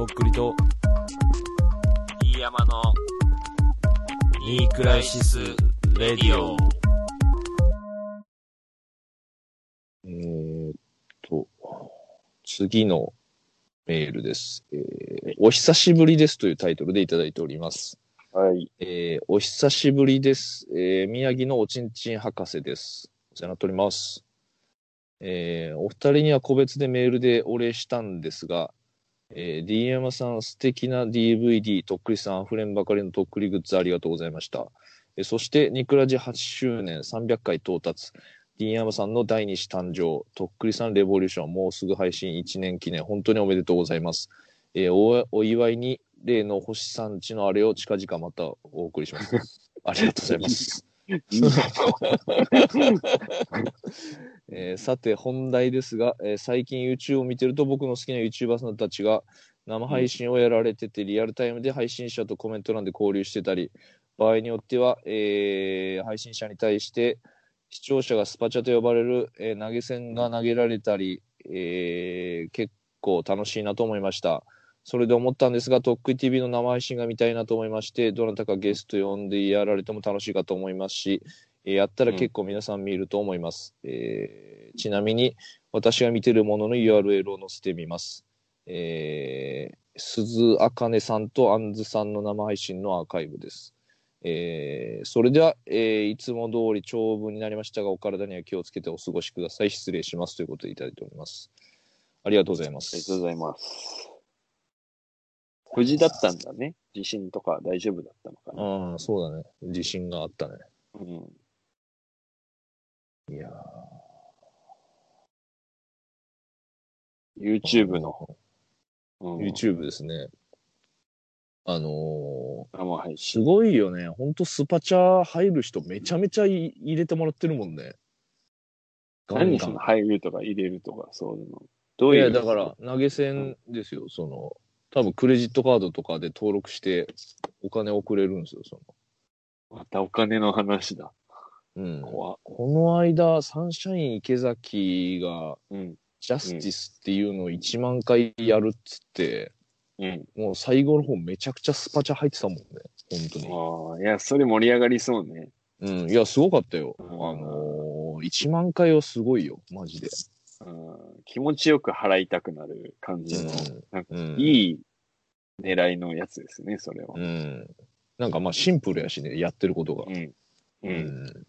とっくりと、飯山のニークライシス・レディオ。えーっと、次のメールです、えーお久しぶりですというタイトルでいただいております。はい。えーお久しぶりです。えー宮城のおちんちん博士です。お世話になっております。えーお二人には個別でメールでお礼したんですが、えー、D 山さん素敵な DVD、とっくりさん溢れんばかりのとっくりグッズありがとうございました。えーそして、ニクラジ8周年300回到達。D 山さんの第二子誕生、とっくりさんレボリューション、もうすぐ配信1年記念、本当におめでとうございます。えーおお祝いに例の星さんちのあれを近々またお送りします。ありがとうございます。えーさて本題ですが、えー最近 YouTube を見てると僕の好きな YouTuber さんたちが生配信をやられてて、リアルタイムで配信者とコメント欄で交流してたり場合によっては、えー配信者に対して視聴者がスパチャと呼ばれる、え投げ銭が投げられたり、え結構楽しいなと思いました。それで思ったんですが、とっくり TV の生配信が見たいなと思いまして、どなたかゲスト呼んでやられても楽しいかと思いますし、えーやったら結構皆さん見ると思います。えーちなみに、私が見てるものの URL を載せてみます。えー、鈴あかねさんとあんずさんの生配信のアーカイブです。えーそれでは、えーいつも通り長文になりましたが、お体には気をつけてお過ごしください。失礼します。ということでいただいております。ありがとうございます。ありがとうございます。無事だったんだね。地震とか大丈夫だったのかな。ああ、そうだね。自信があったね。うん。いや YouTube の、うん、YouTube ですね。あの生配ーす信。ごいよね。ほんとスパチャ入る人めちゃめちゃい入れてもらってるもんね。何その入るとか入れるとか、そういうの。どういう。いや、だから、投げ銭ですよ。その、多分クレジットカードとかで登録して、お金送れるんですよ。そまたお金の話だ。の。うん。この間、サンシャイン池崎が、うん。ジャスティスっていうのを1万回やるっつって、うん。もう最後の方めちゃくちゃスパチャ入ってたもんね。本当に。ああ、いや、それ盛り上がりそうね。うん。いや、すごかったよ。あうんのー、1万回はすごいよ。マジで。うん、気持ちよく払いたくなる感じの、なんかうん。いい狙いのやつですね、それは。うん。なんかまあシンプルやしね、やってることが。うん。う。うんん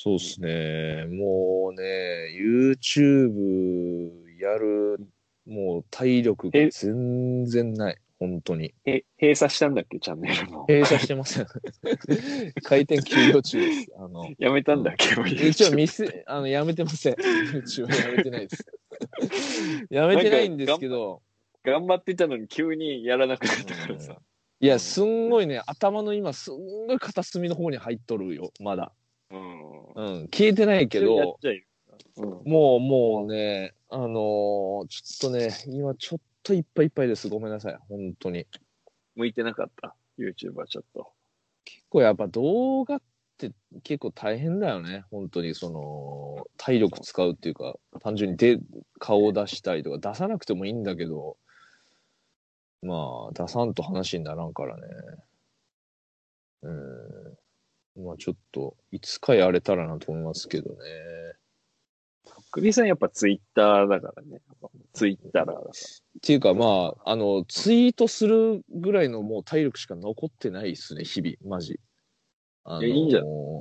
そうっすね。もうね、YouTube やる、もう体力が全然ない。本当に。え、閉鎖したんだっけ、チャンネルも。閉鎖してません。開店休業中です。あの、やめたんだっけ、もう一応店、あの、やめてません。YouTube やめてないです。やめてないんですけど、頑張ってたのに急にやらなくなったからさ。いや、すんごいね、頭の今、すんごい片隅の方に入っとるよ、まだ。うん。うん、消えてないけど、うん。もう、もうね、あのーちょっとね、今ちょっといっぱいいっぱいです。ごめんなさい。本当に。向いてなかった。YouTube はちょっと。結構やっぱ動画って結構大変だよね。本当にその、体力使うっていうか、単純にで顔を出したりとか、出さなくてもいいんだけど、まあ、出さんと話にならんからね。うん。まあちょっと、いつかやれたらなと思いますけどね。クリさんやっぱ Twitter だからね。Twitter だから。っていうかまあ、あの、ツイートするぐらいのもう体力しか残ってないっすね、日々、マジ。あのーいやいいんじゃ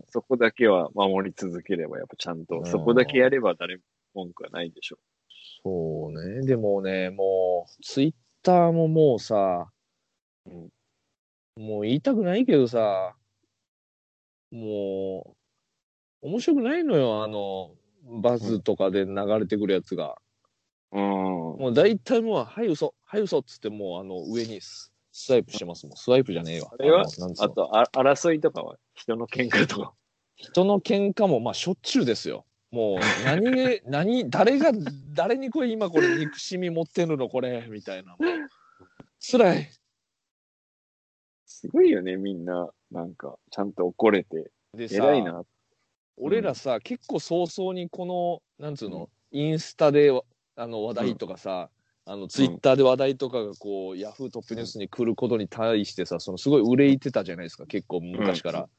そこだけは守り続ければ、やっぱちゃんと、そこだけやれば誰も文句はないでしょそうね。でもね、もう、ツイッターももうさ、うんもう言いたくないけどさ、もう、面白くないのよ、あの、バズとかで流れてくるやつが。う。うん。もう大体もう、はい、嘘、はい、嘘っつって、もう、あの、上にススワイプしてますもん。スワイプじゃねえわ。あれは？のなんつうのあとあ、争いとかは人の喧嘩とか。人の喧嘩も、まあ、しょっちゅうですよ。もう、何で、何、誰が、誰にこれ今これ憎しみ持ってるのこれ、みたいな。もう辛い。すごいよね、みんな。なんか、ちゃんと怒れて。でさ偉いな。俺らさ、結構早々にこの、なんつうの、インスタであの話題とかさ、あのツイッターで話題とかがこう、ヤフートップニュースに来ることに対してさそのすごい憂いてたじゃないですか結構昔から、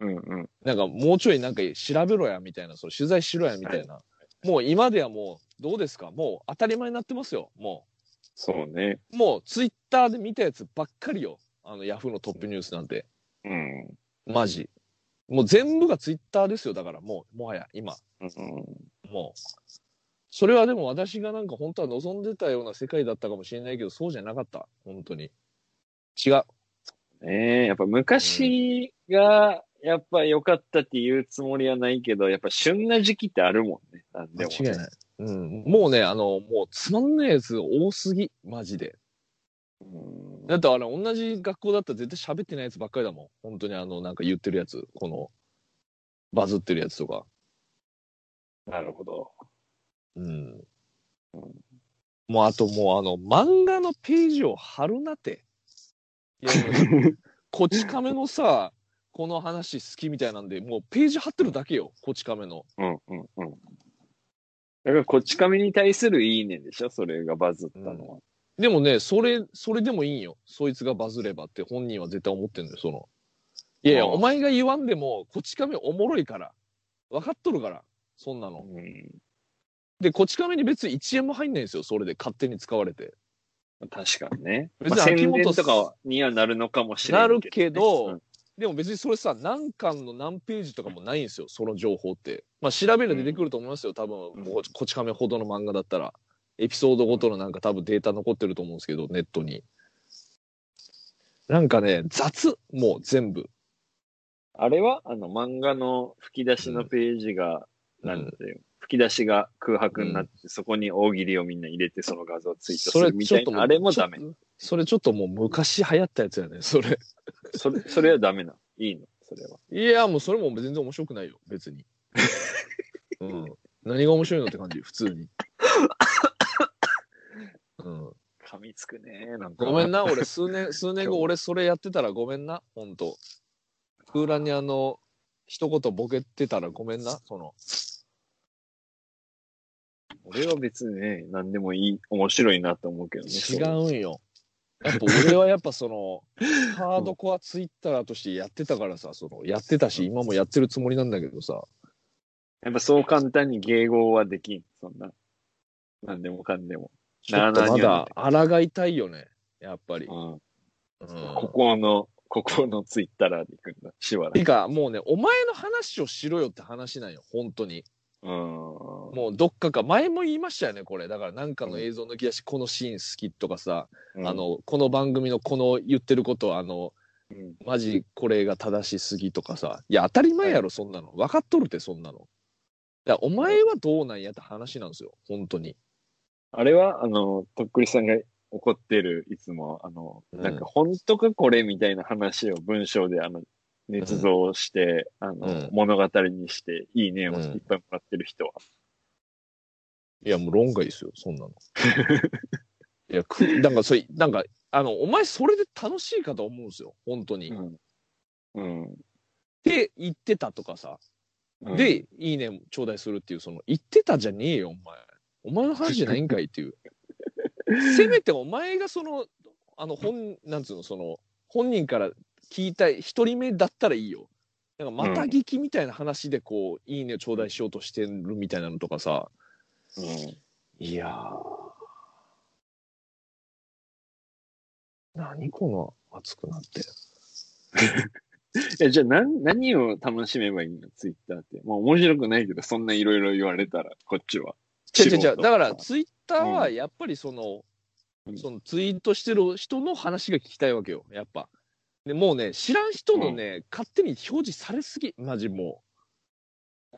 うん。うん。なんかもうちょいなんか調べろやみたいなその取材しろやみたいな、もう今ではもうどうですか？もう当たり前になってますよ。もそうね。うもうツイッターで見たやつばっかりよ。あのヤフーのトップニュースなんて。うん。マジもう全部がツイッターですよだからもうもはや今。うんもう。それはでも私がなんか本当は望んでたような世界だったかもしれないけどそうじゃなかった。本当に。違う。ねえ、やっぱ昔が、やっぱ良かったっていうつもりはないけど、やっぱ旬な時期ってあるもんね。なんでも、間違いない、うん、もうねあのもうつまんないやつ多すぎ。マジで。うんだってあれ同じ学校だったら絶対喋ってないやつばっかりだもん。本当にあのなんか言ってるやつ。このバズってるやつとか。なるほど。うん。もうあともうあの漫画のページを貼るなって。い やこち亀のさこの話好きみたいなんでもうページ貼ってるだけよ。こち亀の。うんうんうん。だから、こち亀に対するいいねでしょ？それがバズったのは。でもねそれそれでもいいんよ。そいつがバズればって本人は絶対思ってんのよその。いやいやああお前が言わんでもこち亀おもろいから。分かっとるからそんなの。うん。でこち亀に別に1円も入んないんですよそれで。勝手に使われて。確かにね。別に秋元伝とかにはなるのかもしれなないるけけど、うん。でも別にそれさ何巻の何ページとかもないんですよその情報って。まあ調べれば出てくると思いますよ多分。こち亀ほどの漫画だったらエピソードごとのなんか多分データ残ってると思うんですけどネットに。なんかね雑もう全部。あれはあの漫画の吹き出しのページが、なんうんていう、吹き出しが空白になって、そこに大喜利をみんな入れてその画像をツイートすそれるみちょっともうたいな、あれもダメ。それちょっともう昔流行ったやつやねそれ。それ、それはダメな。いいの？それは。いやもうそれも全然面白くないよ別に。うん。何が面白いのって感じ普通に うん噛みつくね。なんか。ごめんな、俺、数年、数年後、俺、それやってたらごめんな、ほんと。空欄にあの、一言ボケてたらごめんな、その。俺は別にね、何でもいい、面白いなと思うけどね。違うんよ。やっぱ俺はやっぱその、ハードコアツイッターとしてやってたからさ、その、やってたし、今もやってるつもりなんだけどさ、やっぱそう簡単に迎合はできん。そんな。何でもかんでも。ちょっとまだ抗いたいよね、やっぱり。うん。うんここの、ここのツイッターで行くんだ。しばらく。てか、もうね、お前の話をしろよって話なんよ、本当に。うん。ももうどっかか、前も言いましたよね、これ。だからなんかの映像抜き出し、このシーン好きとかさ、うん、あの、この番組のこの言ってること、あの、うん、マジこれが正しすぎとかさ、いや、当たり前やろ、そんなの。分かっとるって、そんなの。いや、お前はどうなんやって話なんですよ、本当に。あれは、あの、とっくりさんが怒ってる、いつも、あの、うんなんか、本当かこれみたいな話を文章で、あの、捏造して、あの、うん物語にして、いいねをうんいっぱいもらってる人は。いや、もう論外ですよ、そんなの。いや、く、なんか、それ、なんか、あの、お前それで楽しいかと思うんですよ、本当に。っうん。うん。て言ってたとかさ、うん、で、いいね頂戴するっていう、その、言ってたじゃねえよ、お前。お前の話じゃないんかいっていう。せめてお前がその、あの、本、なんつうの、その、本人から聞いた一人目だったらいいよ。なんか、また聞きみたいな話で、こう、いいねを頂戴しようとしてるみたいなのとかさ、うん。いやー。何この熱くなって。え、じゃあ、なん、何を楽しめばいいの？ツイッターって。もう面白くないけど、そんないろいろ言われたら、こっちは。違う違うだから、ツイッターはやっぱりその、うんそのツイートしてる人の話が聞きたいわけよ、やっぱ。でもうね、知らん人のね、勝手に表示されすぎ、マジも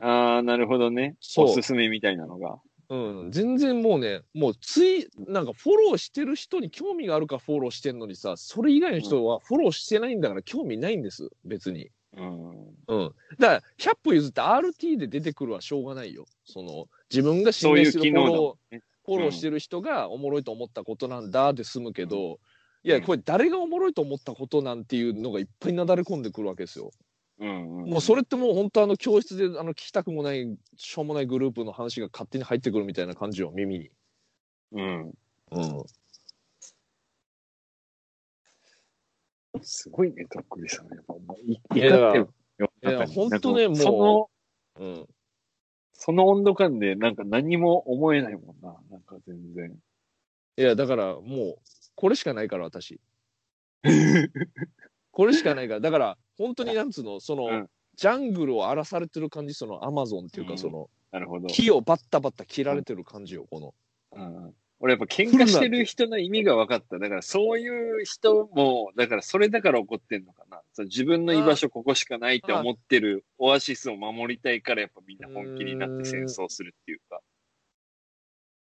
ああ、なるほどね。おすすめみたいなのが。う。うん、全然もうね、もうツイ、なんかフォローしてる人に興味があるからフォローしてんのにさ、それ以外の人はフォローしてないんだから興味ないんです、別に。うん。うん。だから、100歩譲って RT で出てくるはしょうがないよ。その、自分が信頼してるフォロー。フォローしてる人がおもろいと思ったことなんだで済むけど、いや、これ誰がおもろいと思ったことなんていうのがいっぱいなだれ込んでくるわけですよ。うん、うん。もうそれってもう本当あの教室であの聞きたくもないしょうもないグループの話が勝手に入ってくるみたいな感じよ、耳に。うん。うん。すごいね、とっくりさん。やっぱもう、ってる世の中にいやほんとねなんかそもの、うん。その温度感でなんか何も思えないもんな。なんか全然。いや、だからもう、これしかないから、私。これしかないから。だから、本当になんつうの、その、うんジャングルを荒らされてる感じ、そのアマゾンっていうか、うんその、なるほど。木をバッタバッタ切られてる感じよ、この。うん俺やっぱ喧嘩してる人の意味が分かった。だからそういう人も、だからそれだから怒ってんのかな。そう自分の居場所ここしかないって思ってるオアシスを守りたいからやっぱみんな本気になって戦争するっていうか。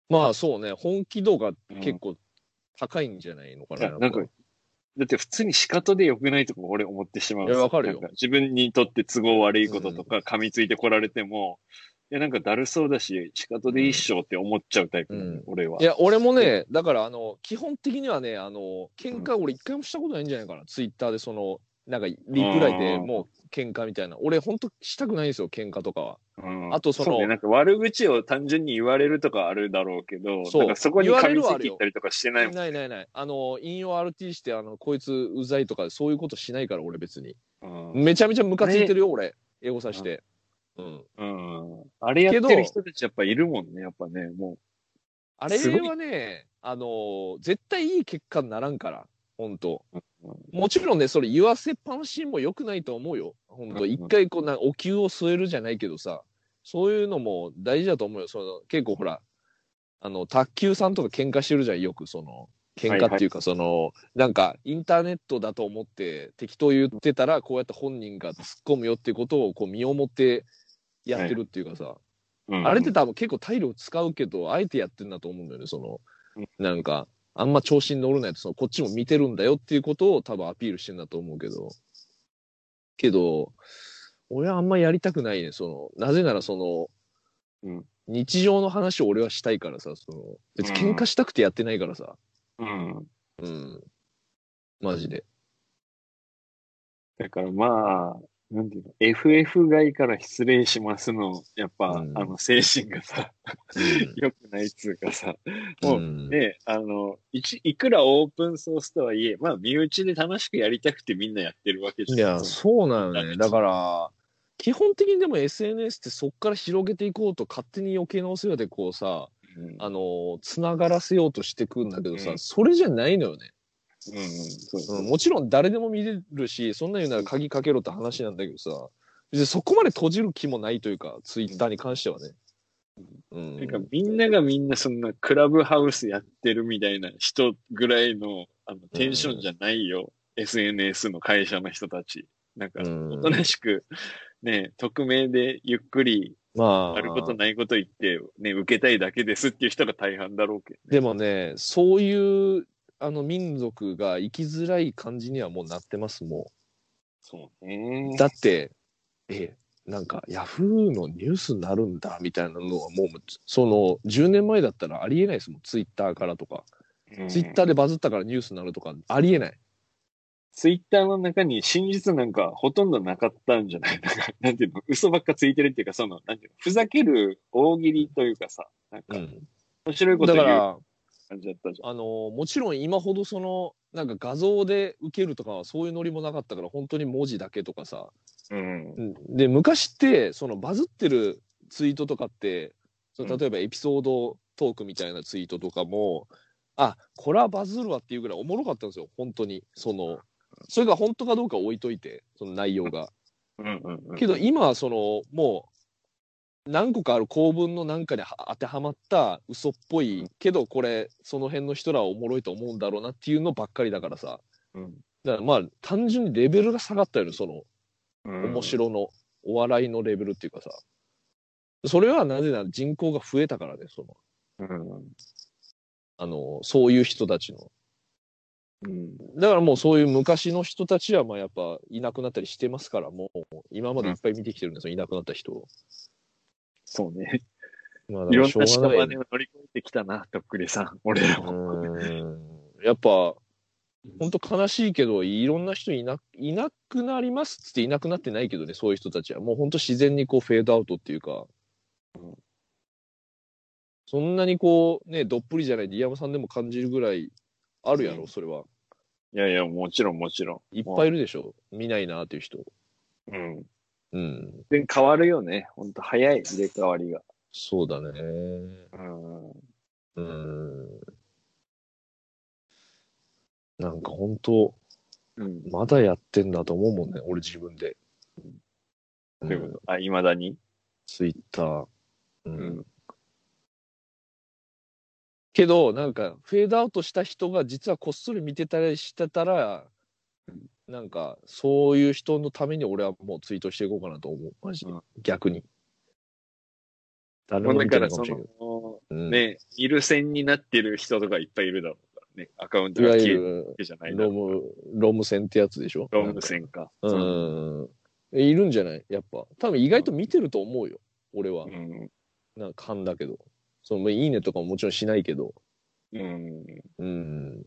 まあそうね、本気度がうん結構高いんじゃないのかな。いやなんか、だって普通に仕方で良くないとか俺思ってしまう。いやわかるよ自分にとって都合悪いこととか噛みついてこられても、いやなんかだるそうだし、仕方でいいっしょって思っちゃうタイプうん俺は。いや、俺もね、だから、あの、基本的にはね、あの、喧嘩俺一回もしたことないんじゃないかな。ツイッターで、その、なんか、リプライでもう喧嘩みたいな。俺、ほんとしたくないんですよ、喧嘩とかは。うんあとそのうね、なんか悪口を単純に言われるとかあるだろうけど、そうなんかそこに噛みつるはあるよいていったりとかしてないもん。ないないない。あの、引用 RT して、あの、こいつうざいとか、そういうことしないから、俺別に。うんめちゃめちゃムカついてるよ、俺。エゴさして。うん。うん。あれやってる人たちやっぱいるもんね、やっぱね、もあれはね、あの、絶対いい結果にならんから、本当う。もちろんね、それ言わせっぱなしも良くないと思うよ。本当一回こうな、お灸を据えるじゃないけどさ、そういうのも大事だと思うよ。その結構ほら、あの、卓球さんとか喧嘩してるじゃん、よくその、喧嘩っていうか、その、なんか、インターネットだと思って適当言ってたら、こうやって本人が突っ込むよっていうことを、こう、身をもってやってるっていうかさ、う。うんあれって多分結構体力使うけど、あえてやってんだと思うんだよね、そのうん、なんか、あんま調子に乗るなよと、そのこっちも見てるんだよっていうことを多分アピールしてんだと思うけど、けど、俺はあんまやりたくないね、その、なぜならその、うん日常の話を俺はしたいからさ、その、別に喧嘩したくてやってないからさ、うん。うん。マジで。だからまあ、なんていうの、FF 外から失礼しますの、やっぱ、うん。あの、精神がさ、良くないっつうかさ、もううんね、あの、いち、いくらオープンソースとはいえ、まあ、身内で楽しくやりたくてみんなやってるわけじゃん。いや、そうなのね。だから、基本的にでも SNS ってそっから広げていこうと勝手に余計なお世話でこうさ、うん、あの、つながらせようとしてくんだけどさ、うん。それじゃないのよね。うん、うん、そうん、もちろん誰でも見れるし、そんな言うなら鍵かけろって話なんだけどさ、別にそこまで閉じる気もないというか、ツイッターに関してはね。うん。なんかみんながみんなそんなクラブハウスやってるみたいな人ぐらいのあのテンションじゃないよ。SNS の会社の人たち。なんか、うんおとなしく、ね、匿名でゆっくりまあ、あることないこと言って、ね、受けたいだけですっていう人が大半だろうけど。でもね、そういう、あの民族が生きづらい感じにはもうなってます、もそうねう。だって、え、なんか、ヤフーのニュースになるんだ、みたいなのはもう、その、10年前だったらありえないですもん、ツイッターからとか。ツイッターでバズったからニュースになるとか、ありえない。ツイッターの中に真実なんかほとんどなかったんじゃない？なんか、なんていうの、嘘ばっかついてるっていうか、その、なんていうの、ふざける大喜利というかさ、なんか、うん。面白いこと言う感じだったじゃん。あのもちろん今ほどそのなんか画像で受けるとかはそういうノリもなかったから本当に文字だけとかさうん。で昔ってそのバズってるツイートとかってそのうん例えばエピソードトークみたいなツイートとかも、あこれはバズるわっていうぐらいおもろかったんですよ本当にそのそれが本当かどうか置いといてその内容が。うんうんうん。けど今はそのもう何個かある構文のなんかには当てはまった嘘っぽいけどこれその辺の人らはおもろいと思うんだろうなっていうのばっかりだからさうん、だからまあ単純にレベルが下がったよねそのうん面白のお笑いのレベルっていうかさそれはなぜなら人口が増えたからねそのうん。あのそういう人たちのうん。だからもうそういう昔の人たちはまあやっぱいなくなったりしてますからもう今までいっぱい見てきてるんですよ、いなくなった人を。そうね。まあ、いろんな屍を乗り越えてきたな、とっくりさん。俺らも。やっぱ、本当悲しいけど、いろんな人いないなくなりますっていなくなってないけどね、そういう人たちは。もう本当自然にこうフェードアウトっていうか、そんなにこう、ね、どっぷりじゃないで、山さんでも感じるぐらいあるやろ、うんそれは。いやいや、もちろんもちろん。いっぱいいるでしょ。見ないなっていう人。うん。うん。で、変わるよね。ほんと早い入れ替わりが。そうだね。うん。うん。なんか本当うん。まだやってんだと思うもんね、俺自分で。ということ？あ、未だに？ツイッター。う。うんん。けど、なんか、フェードアウトした人が実はこっそり見てたりしてたら、なんか、そういう人のために俺はもうツイートしていこうかなと思う。マジで。うん逆に。誰も見てないかもしれないけの、ど。うんね、いる線になってる人とかいっぱいいるだろうからね。アカウントいわが消えるゆるわけじゃないだろうロム、ロム線ってやつでしょ？ロム線か。うん。いるんじゃない？やっぱ。多分意外と見てると思うよ。俺はう。ん。なんか勘だけど。その、まあいいねとかももちろんしないけど。うん。うん。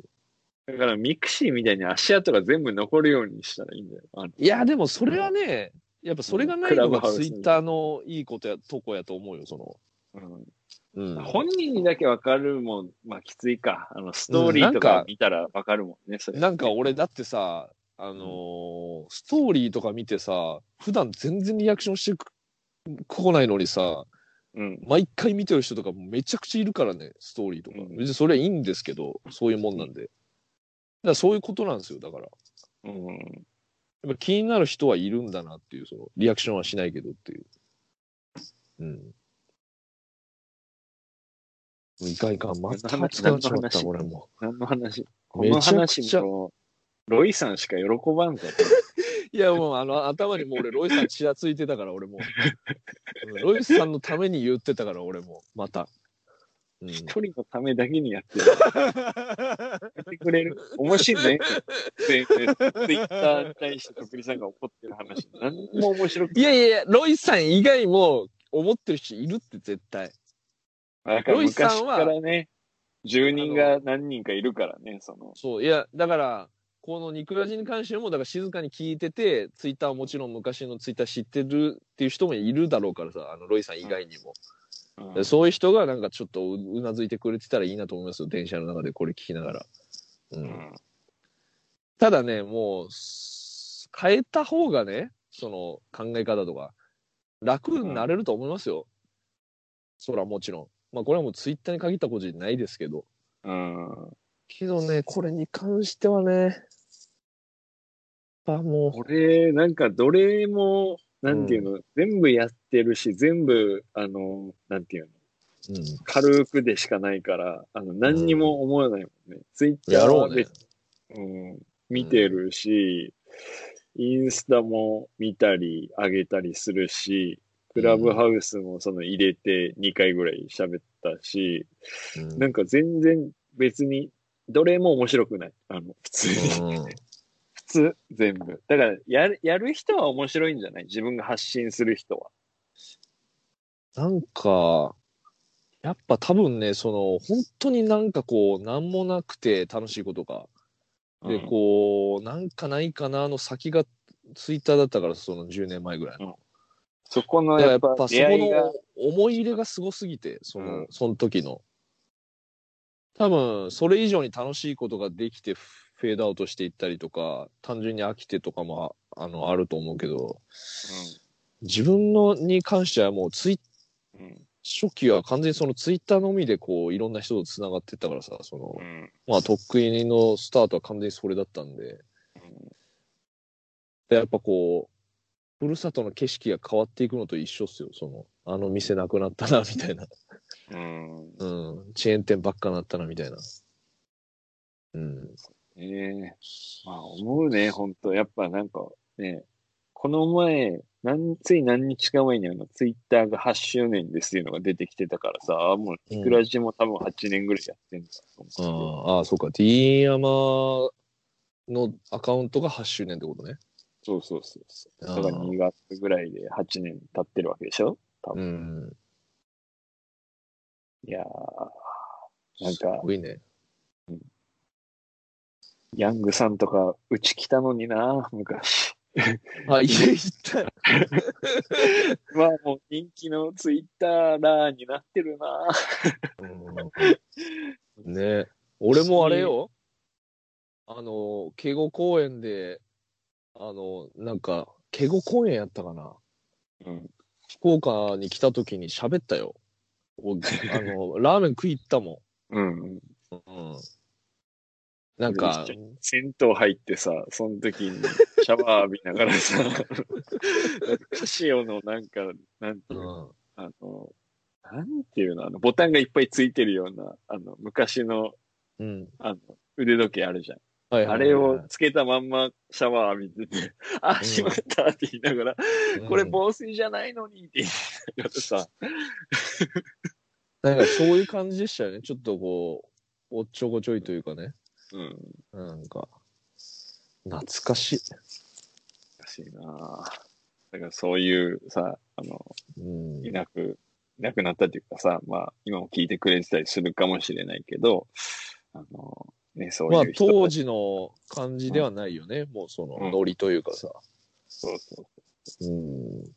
だからミクシーみたいに足跡が全部残るようにしたらいいんだよ。あのいや、でもそれはね、やっぱそれがないのがツイッターのいいことや、とこやと思うよ、その。うんうん。本人にだけわかるもん、まあきついか。あの、ストーリーとかか見たらわかるもんね、それ。なんか俺だってさ、あのーストーリーとか見てさ、普段全然リアクションしてく来ないのにさ、うん。毎回見てる人とかめちゃくちゃいるからね、ストーリーとか。うん別にそれはいいんですけど、そういうもんなんで。だそういうことなんですよ、だから。うん。やっぱ気になる人はいるんだなっていう、その、リアクションはしないけどっていう。うん。いかんいかん、また熱くなっちまった、何の話俺も。何の話こめの話も、ロイさんしか喜ばんぞ。いや、もう、あの、頭にもう俺、ロイさんちらついてたから、俺も。うんロイさんのために言ってたから、俺も、また。うん。一人のためだけにやってる。やってくれる？面白いね。ツイッターに対して徳利さんが怒ってる話。何も面白くいやいやいや、ロイさん以外も思ってる人いるって、絶対。ない。だからロイさ昔んはからね、住人が何人かいるからね、その。そう、いや、だから、このニクラジに関しても、だから静かに聞いてて、ツイッターはもちろん昔のツイッター知ってるっていう人もいるだろうからさ、あの、ロイさん以外にも。うんでそういう人がなんかちょっとううなずいてくれてたらいいなと思いますよ、電車の中でこれ聞きながら。うん。うんただね、もう、す変えた方がね、その考え方とか、楽になれると思いますよ。そらもちろん。まあこれはもうツイッターに限ったことじゃないですけど。うん。けどね、これに関してはね、やっぱも俺、なんかどれも、なんていうの、全部やってるし、全部、あの、なんていうの、う、うん。軽くでしかないから、あの、何にも思わないもんね。ツイッターやろうね。うん、見てるし、インスタも見たり、上げたりするし、クラブハウスもその入れて2回ぐらい喋ったし、うんなんか全然別に、どれも面白くない。あの、普通に。全部。だから、やる、やる人は面白いんじゃない？自分が発信する人は。なんか、やっぱ多分ね、その、本当になんかこう、なんもなくて楽しいことが。で、うんこう、なんかないかなの先がツイッターだったから、その10年前ぐらいの。そこのやっぱやっぱそこの、思い入れがすごすぎて、その、うんその時の。多分、それ以上に楽しいことができて、フェードアウトしていったりとか、単純に飽きてとかもああのあると思うけど、自分のに関してはもうツイうん。うん。初期は完全にそのツイッターのみでこういろんな人とつながってったからさ、そのう、ん。まあ得意のスタートは完全にそれだったんで、でやっぱこう、ふるさとの景色が変わっていくのと一緒っすよ、その、あの店なくなったな、みたいな。うん。うん、チェーン店ばっかなったな、みたいな。うん。ねえ。まあ思うね、本当やっぱなんかね、この前、なんつい何日か前にあの、ツイッターが8周年ですっていうのが出てきてたからさ、あもう、うんいくらじも多分8年ぐらいやってんだとあ思って。あああ、そうか。D 山のアカウントが8周年ってことね。そうそうそうそう。だから2月ぐらいで8年経ってるわけでしょ？多う分。ん。いやー、なんすか、ごいね。ヤングさんとか、うち来たのにな、昔。あ、家行ったよ。まあもう人気のツイッターラーになってるな。ね俺もあれよ。あの、敬語公園で、あの、なんか、敬語公園やったかな。うん。福岡に来た時に喋ったよ。おあの、ラーメン食い行ったもうん。ん。うん。なんか、銭湯入ってさ、その時にシャワー浴びながらさ、カシオのなんか、なんていううの、ん。あの、なんていうの、あの、ボタンがいっぱいついてるような、あの、昔の、うん。あの、腕時計あるじゃん。はいはいはいあれをつけたまんまシャワー浴びてて、あ、しまったって言いながら、これ防水じゃないのにって言いながらさ、なんかそういう感じでしたよね。ちょっとこう、おっちょこちょいというかね。うん、なんか、懐かしい。おかしいなぁだからそういうさ、あの、うん。いなく、いなくなったっていうかさ、まあ、今も聞いてくれてたりするかもしれないけど、あの、ね、そうまあいう人たち、当時の感じではないよね。もうそのノリというかさ。そうそううん。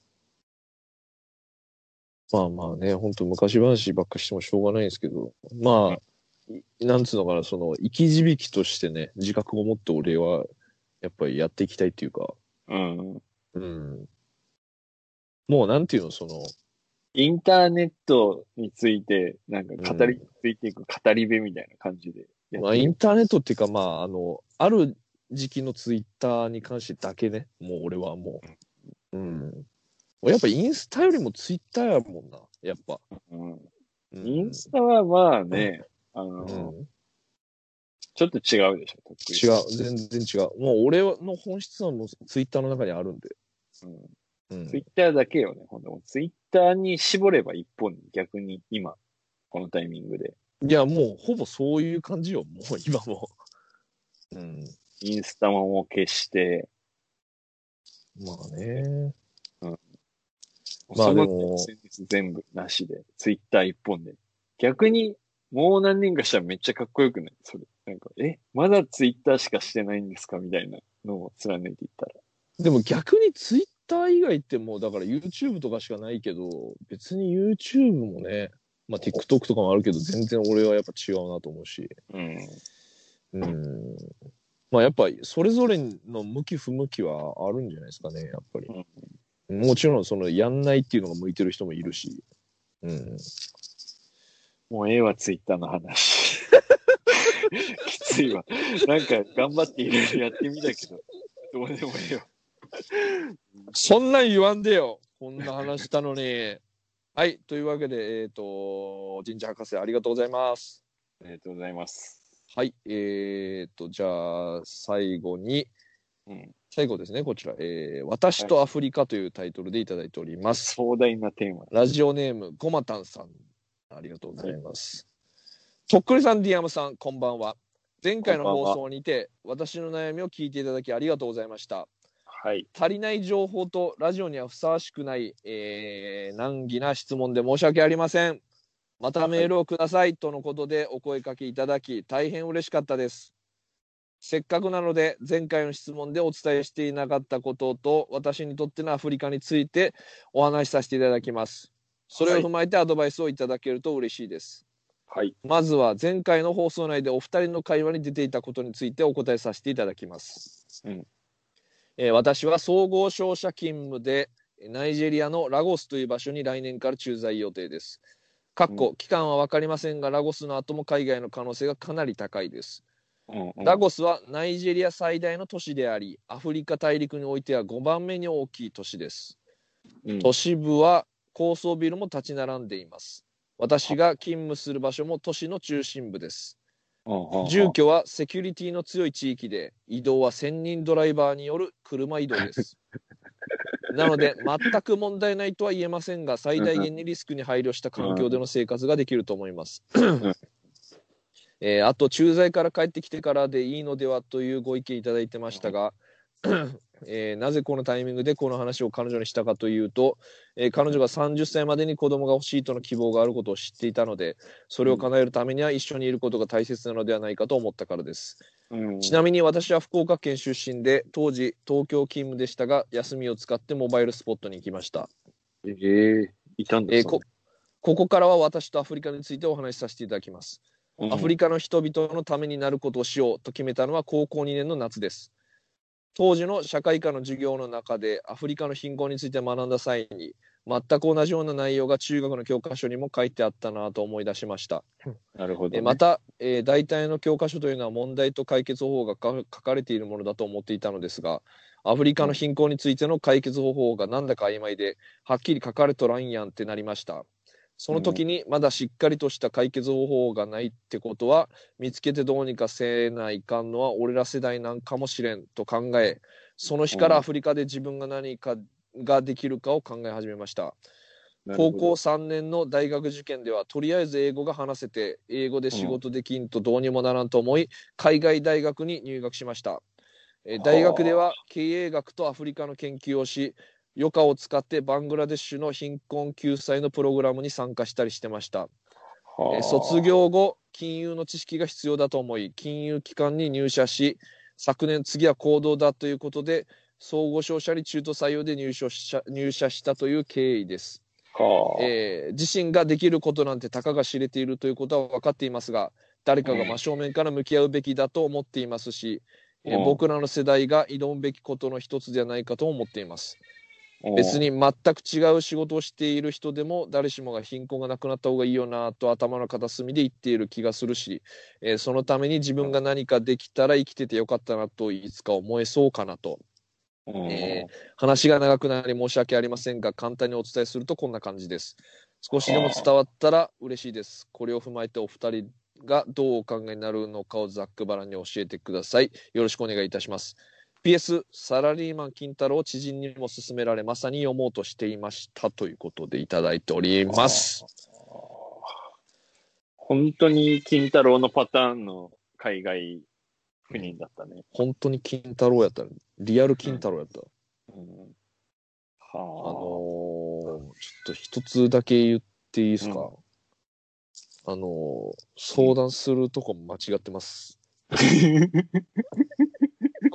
まあまあね、本当昔話ばっかしてもしょうがないんですけど、まあ、いなんつうのかな、その、生き字引としてね、自覚を持って俺は、やっぱりやっていきたいっていうか、うん。うん。もうなんていうの、その、インターネットについて、なんか語りついていく語り部みたいな感じでまあ、インターネットっていうか、まあ、あの、ある時期のツイッターに関してだけね、もう俺はもう。うん。やっぱインスタよりもツイッターやもんな、やっぱ。うんうんインスタはまあね、あの、うんちょっと違うでしょ、とっくり違う、全然違う。もう俺の本質はもうツイッターの中にあるんで。うんうんツイッターだけよね、ほんと。ツイッターに絞れば一本に逆に今、このタイミングで。いや、もうほぼそういう感じよ、もう今も。うん。インスタも消して、まあね。まあそのでも全部なしで、ツイッター一本で。逆に、もう何年かしたらめっちゃかっこよくないそれ。なんか、え、まだツイッターしかしてないんですかみたいなのを貫いていったら。でも逆にツイッター以外ってもうだから YouTube とかしかないけど、別に YouTube もね、まあ TikTok とかもあるけど、全然俺はやっぱ違うなと思うし。うん。うん。まあやっぱそれぞれの向き不向きはあるんじゃないですかね、やっぱり。もちろんそのやんないっていうのが向いてる人もいるし。うん。もうええわ、ツイッターの話。きついわ。なんか頑張っていろいろやってみたけど、どうでもええよ。そんなん言わんでよ。こんな話したのに。はい。というわけで、えっ、と、神社博士ありがとうございます。ありがとうございます。はい。えっ、と、じゃあ、最後に、うん。最後ですね、こちら。えー私とアフリカというタイトルでいただいております。壮大なテーマ。ラジオネーム、ごまたんさん。ありがとうございます。とっくりさん、ディアムさん、こんばんは。前回の放送にて、私の悩みを聞いていただきありがとうございました。はい。足りない情報とラジオにはふさわしくない、えー難儀な質問で申し訳ありません。またメールをくださいとのことでお声かけいただき、大変嬉しかったです。せっかくなので、前回の質問でお伝えしていなかったことと、私にとってのアフリカについてお話しさせていただきます。それを踏まえてアドバイスをいただけると嬉しいです。はい。まずは前回の放送内でお二人の会話に出ていたことについてお答えさせていただきます。うんえー私は総合商社勤務でナイジェリアのラゴスという場所に来年から駐在予定です。かっこ期間は分かりませんがラゴスの後も海外の可能性がかなり高いです。うんうんラゴスはナイジェリア最大の都市でありアフリカ大陸においては5番目に大きい都市です。うん都市部は高層ビルも立ち並んでいます。私が勤務する場所も都市の中心部です。住居はセキュリティの強い地域で移動は専任ドライバーによる車移動です。なので全く問題ないとは言えませんが最大限にリスクに配慮した環境での生活ができると思います。えーあと駐在から帰ってきてからでいいのではというご意見いただいてましたがえーなぜこのタイミングでこの話を彼女にしたかというと、えー彼女が30歳までに子供が欲しいとの希望があることを知っていたので、それを叶えるためには一緒にいることが大切なのではないかと思ったからです。うんちなみに私は福岡県出身で、当時東京勤務でしたが、休みを使ってモバイルスポットに行きました。ええいたんだえーこここからは私とアフリカについてお話しさせていただきます。アフリカの人々のためになることをしようと決めたのは高校2年の夏です。当時の社会科の授業の中でアフリカの貧困について学んだ際に全く同じような内容が中学の教科書にも書いてあったなと思い出しました。なるほど、ね。えまた、えー大体の教科書というのは問題と解決方法がか書かれているものだと思っていたのですがアフリカの貧困についての解決方法がなんだか曖昧ではっきり書かれとらんやんってなりましたその時にまだしっかりとした解決方法がないってことは見つけてどうにかせないかんのは俺ら世代なんかもしれんと考えその日からアフリカで自分が何かができるかを考え始めました。高校3年の大学受験ではとりあえず英語が話せて英語で仕事できんとどうにもならんと思い海外大学に入学しました。えー大学では経営学とアフリカの研究をし余暇を使ってバングラデシュの貧困救済のプログラムに参加したりしてました。えー卒業後金融の知識が必要だと思い金融機関に入社し昨年次は行動だということで総合商社に中途採用で入所し入社したという経緯です。はあ。えー自身ができることなんてたかが知れているということは分かっていますが誰かが真正面から向き合うべきだと思っていますし、えーうん。僕らの世代が挑むべきことの一つではないかと思っています。うん別に全く違う仕事をしている人でも誰しもが貧困がなくなった方がいいよなと頭の片隅で言っている気がするし、えーそのために自分が何かできたら生きててよかったなといつか思えそうかなと。うん。え話が長くなり申し訳ありませんが簡単にお伝えするとこんな感じです。少しでも伝わったら嬉しいです。これを踏まえてお二人がどうお考えになるのかをざっくばらんに教えてください。よろしくお願いいたします PS サラリーマン金太郎知人にも勧められまさに読もうとしていましたということでいただいております。本当に金太郎のパターンの海外赴任だったね。本当に金太郎やった。リアル金太郎やった、うん、あ。のーはちょっと一つだけ言っていいですか、あのー相談するとこ間違ってます。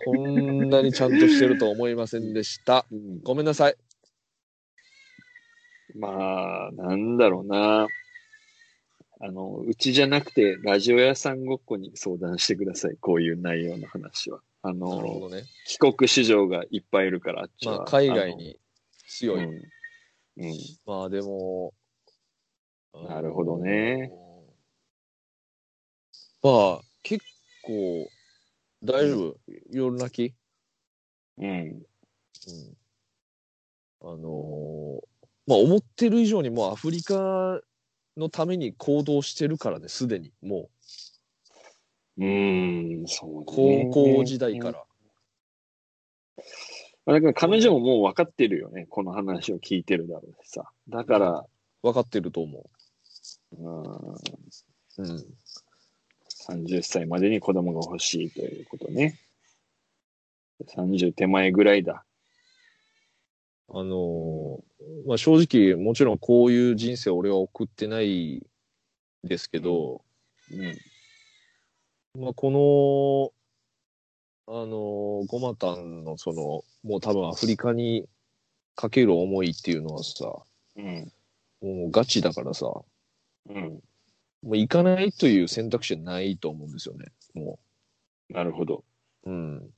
こんなにちゃんとしてると思いませんでした。あ。うんごめんなさい。まあ、なんだろうな。あの、うちじゃなくて、ラジオ屋さんごっこに相談してください。こういう内容の話は。あの、どね。帰国子女がいっぱいいるから、あっちは。まあ、海外にあ強い。の。うん。うん。まあ、でも、なるほどね。まあ、結構、大丈夫？夜泣き？うん。うん。あのーまあ、思ってる以上にもうアフリカのために行動してるからね、すでに。もうーん、そうう、ね高校時代から。まあだから彼女ももう分かってるよね。この話を聞いてるだろうしさ。だから、分かってると思うん、う。うん。30歳までに子供が欲しいということね。30手前ぐらいだ。あのーまあ、正直、もちろんこういう人生を俺は送ってないですけど、うん。まあ、この、あのーゴマタンのその、もう多分アフリカにかける思いっていうのはさ、うん。もうガチだからさ、もうん。う行かないという選択肢はないと思うんですよね。もなるほど。う。うん。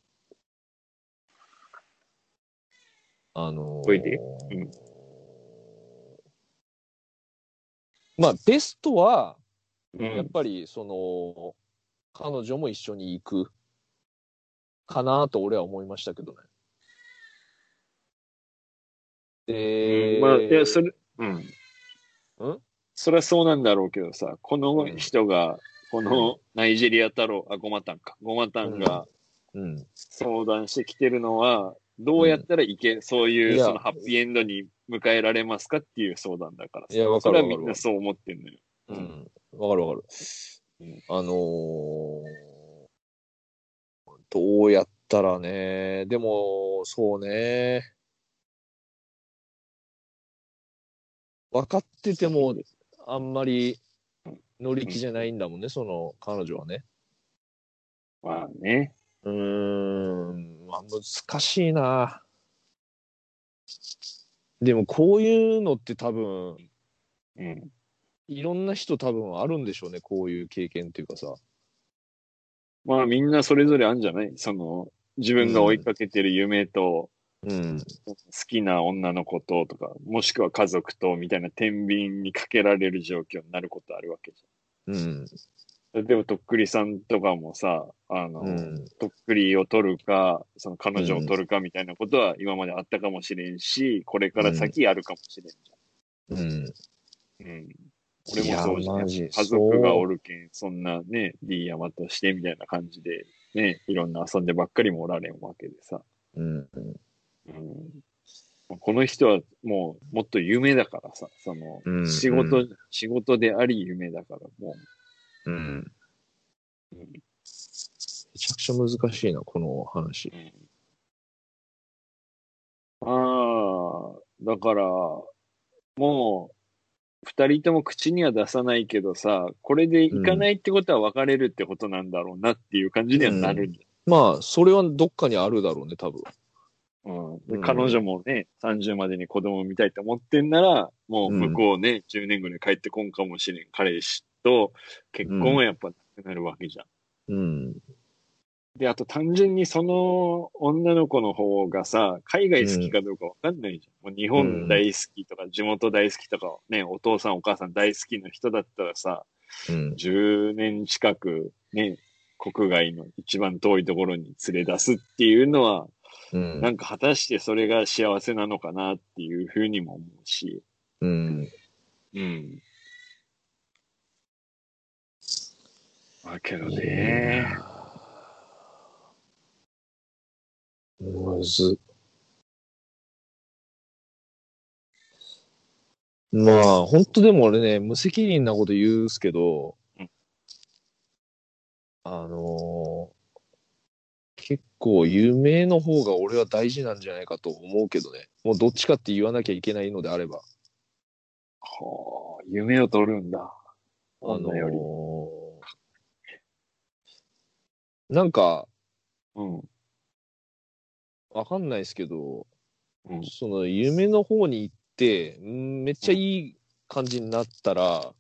あのーほいでうんまあ、ベストは、うやっぱり、その、彼女も一緒に行くかなと俺は思いましたけどね。で、まあ、いや、それ、うん。ん？そりゃそうなんだろうけどさ、この人が、このナイジェリア太郎、あ、ゴマタンか。ゴマタンがうん。相談してきてるのは、どうやったらいけ、そういいう、やそのハッピーエンドに迎えられますかっていう相談だからさ。いやわかそれはみんなそう思ってんのよ。うん。わかるわかるうん。あのーどうやっったらね、でも、そうね。分かってても、あんまり乗り気じゃないんだもんね、その彼女はね。まあね。うーん、まあ、難しいな。でも、こういうのって多分、うん。いろんな人多分あるんでしょうね、こういう経験っていうかさ。まあみんなそれぞれあるんじゃない？その、自分が追いかけてる夢と、うん。好きな女の子ととか、もしくは家族とみたいな天秤にかけられる状況になることあるわけじうん。ゃん。でも、とっくりさんとかもさ、あの、うん。とっくりを取るか、その彼女を取るかみたいなことは今まであったかもしれんし、これから先あるかもしれんじうん。ゃん。うん。俺もそうじゃん。家族がおるけん、そんなね、D 山としてみたいな感じで、ね、いろんな遊んでばっかりもおられんわけでさ。うん。うん、この人はもうもっと夢だからさ、その、うん仕事、う仕事であり夢だから、もうん。うんめちゃくちゃ難しいな、この話う。。うん、ああ、だから、もう、二人とも口には出さないけどさ、これでいかないってことは別れるってことなんだろうなっていう感じにはなるんだ。まあ、それはどっかにあるだろうね、多分。うん彼女もね、30までに子供を産みたいと思ってんなら、もう向こうね、10年後に帰ってこんかもしれん彼氏と結婚はやっぱなくなるわけじゃん。うん。で、あと単純にその女の子の方がさ、海外好きかどうかわかんないじゃん。もう日本大好きとか、地元大好きとか、ね、お父さんお母さん大好きな人だったらさ、うん。10年近くね、国外の一番遠いところに連れ出すっていうのは、うん。なんか果たしてそれが幸せなのかなっていうふうにも思うし、うん。うん。だけどね、むず。まあ、本当でも俺ね、無責任なこと言うすけど、うんあのー結構夢の方が俺は大事なんじゃないかと思うけどね。もうどっちかって言わなきゃいけないのであれば。はあ、夢を取るんだ。あの女より。ーなんか、うん。わかんないですけど、うん。その夢の方に行って、んめっちゃいい感じになったら、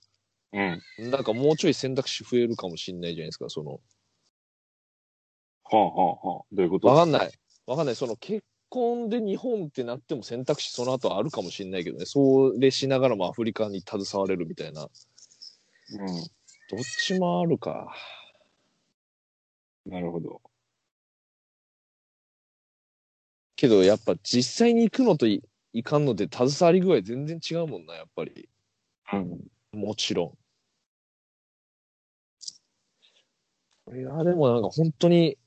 うん。なんかもうちょい選択肢増えるかもしれないじゃないですか、その。はあはあはあ。どういうこと？わかんない。わかんない。その結婚で日本ってなっても選択肢その後あるかもしれないけどね。それしながらもアフリカに携われるみたいな。どっちもあるか。うん。なるほど。けどやっぱ実際に行くのといいかんので携わり具合全然違うもんな、やっぱり。うん。もちろん。いや、でもなんか本当に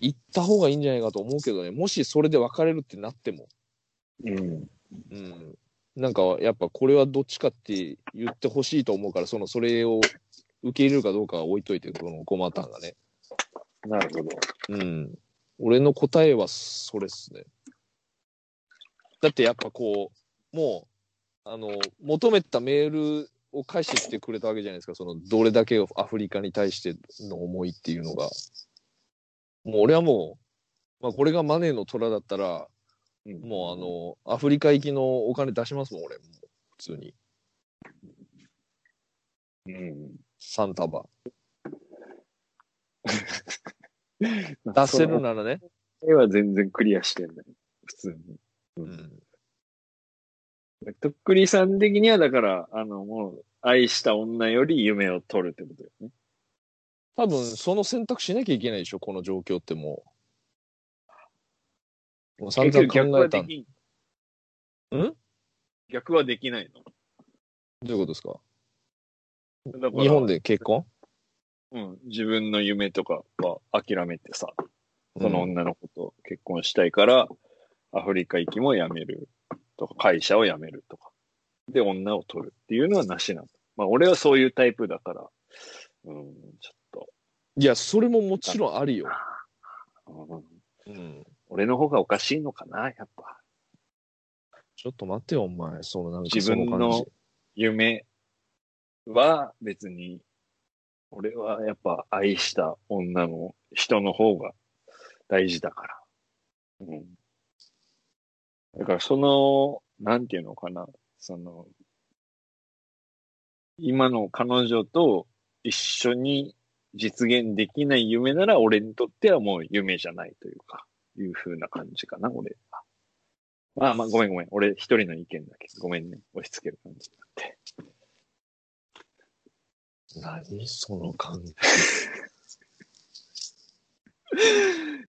行った方がいいんじゃないかと思うけどね。もしそれで別れるってなっても。うん。うん。なんかやっぱこれはどっちかって言ってほしいと思うから、そのそれを受け入れるかどうかは置いといて、この5マターンがね。なるほど。うん。俺の答えはそれっすね。だってやっぱこう、もう、あの、求めたメールを返してきてくれたわけじゃないですか。その、どれだけアフリカに対しての思いっていうのが。もう俺はもう、まあこれがマネーの虎だったら、うんもうあの、アフリカ行きのお金出しますもん、俺。もう普通に。うん。3束。出せるならね。絵は全然クリアしてんだよ。普通に。うん。とっくりさん的には、だから、あの、もう、愛した女より夢を取るってことですね。多分、その選択しなきゃいけないでしょ、この状況ってもう。もう散々考えたん。ん？逆はできないの？ういうことですか？日本で結婚？うん。自分の夢とかは諦めてさ、そのうん女の子と結婚したいから、アフリカ行きも辞めるとか、会社を辞めるとか。で、女を取るっていうのはなしなんだ。まあ、俺はそういうタイプだから、うん、ちょっいや、それももちろんありよ。と、うんうん。俺の方がおかしいのかな、やっぱ。ちょっと待ってよ、お前。そのなんか自分のその感じ。夢は別に、俺はやっぱ愛した女の人の方が大事だから。うん。だからその、なんていうのかな、その、今の彼女と一緒に実現できない夢なら俺にとってはもう夢じゃないというか、いう風な感じかな、俺は。まあまあ、ごめんごめん。俺一人の意見だけど、ごめんね。押し付ける感じになって。何その感じ。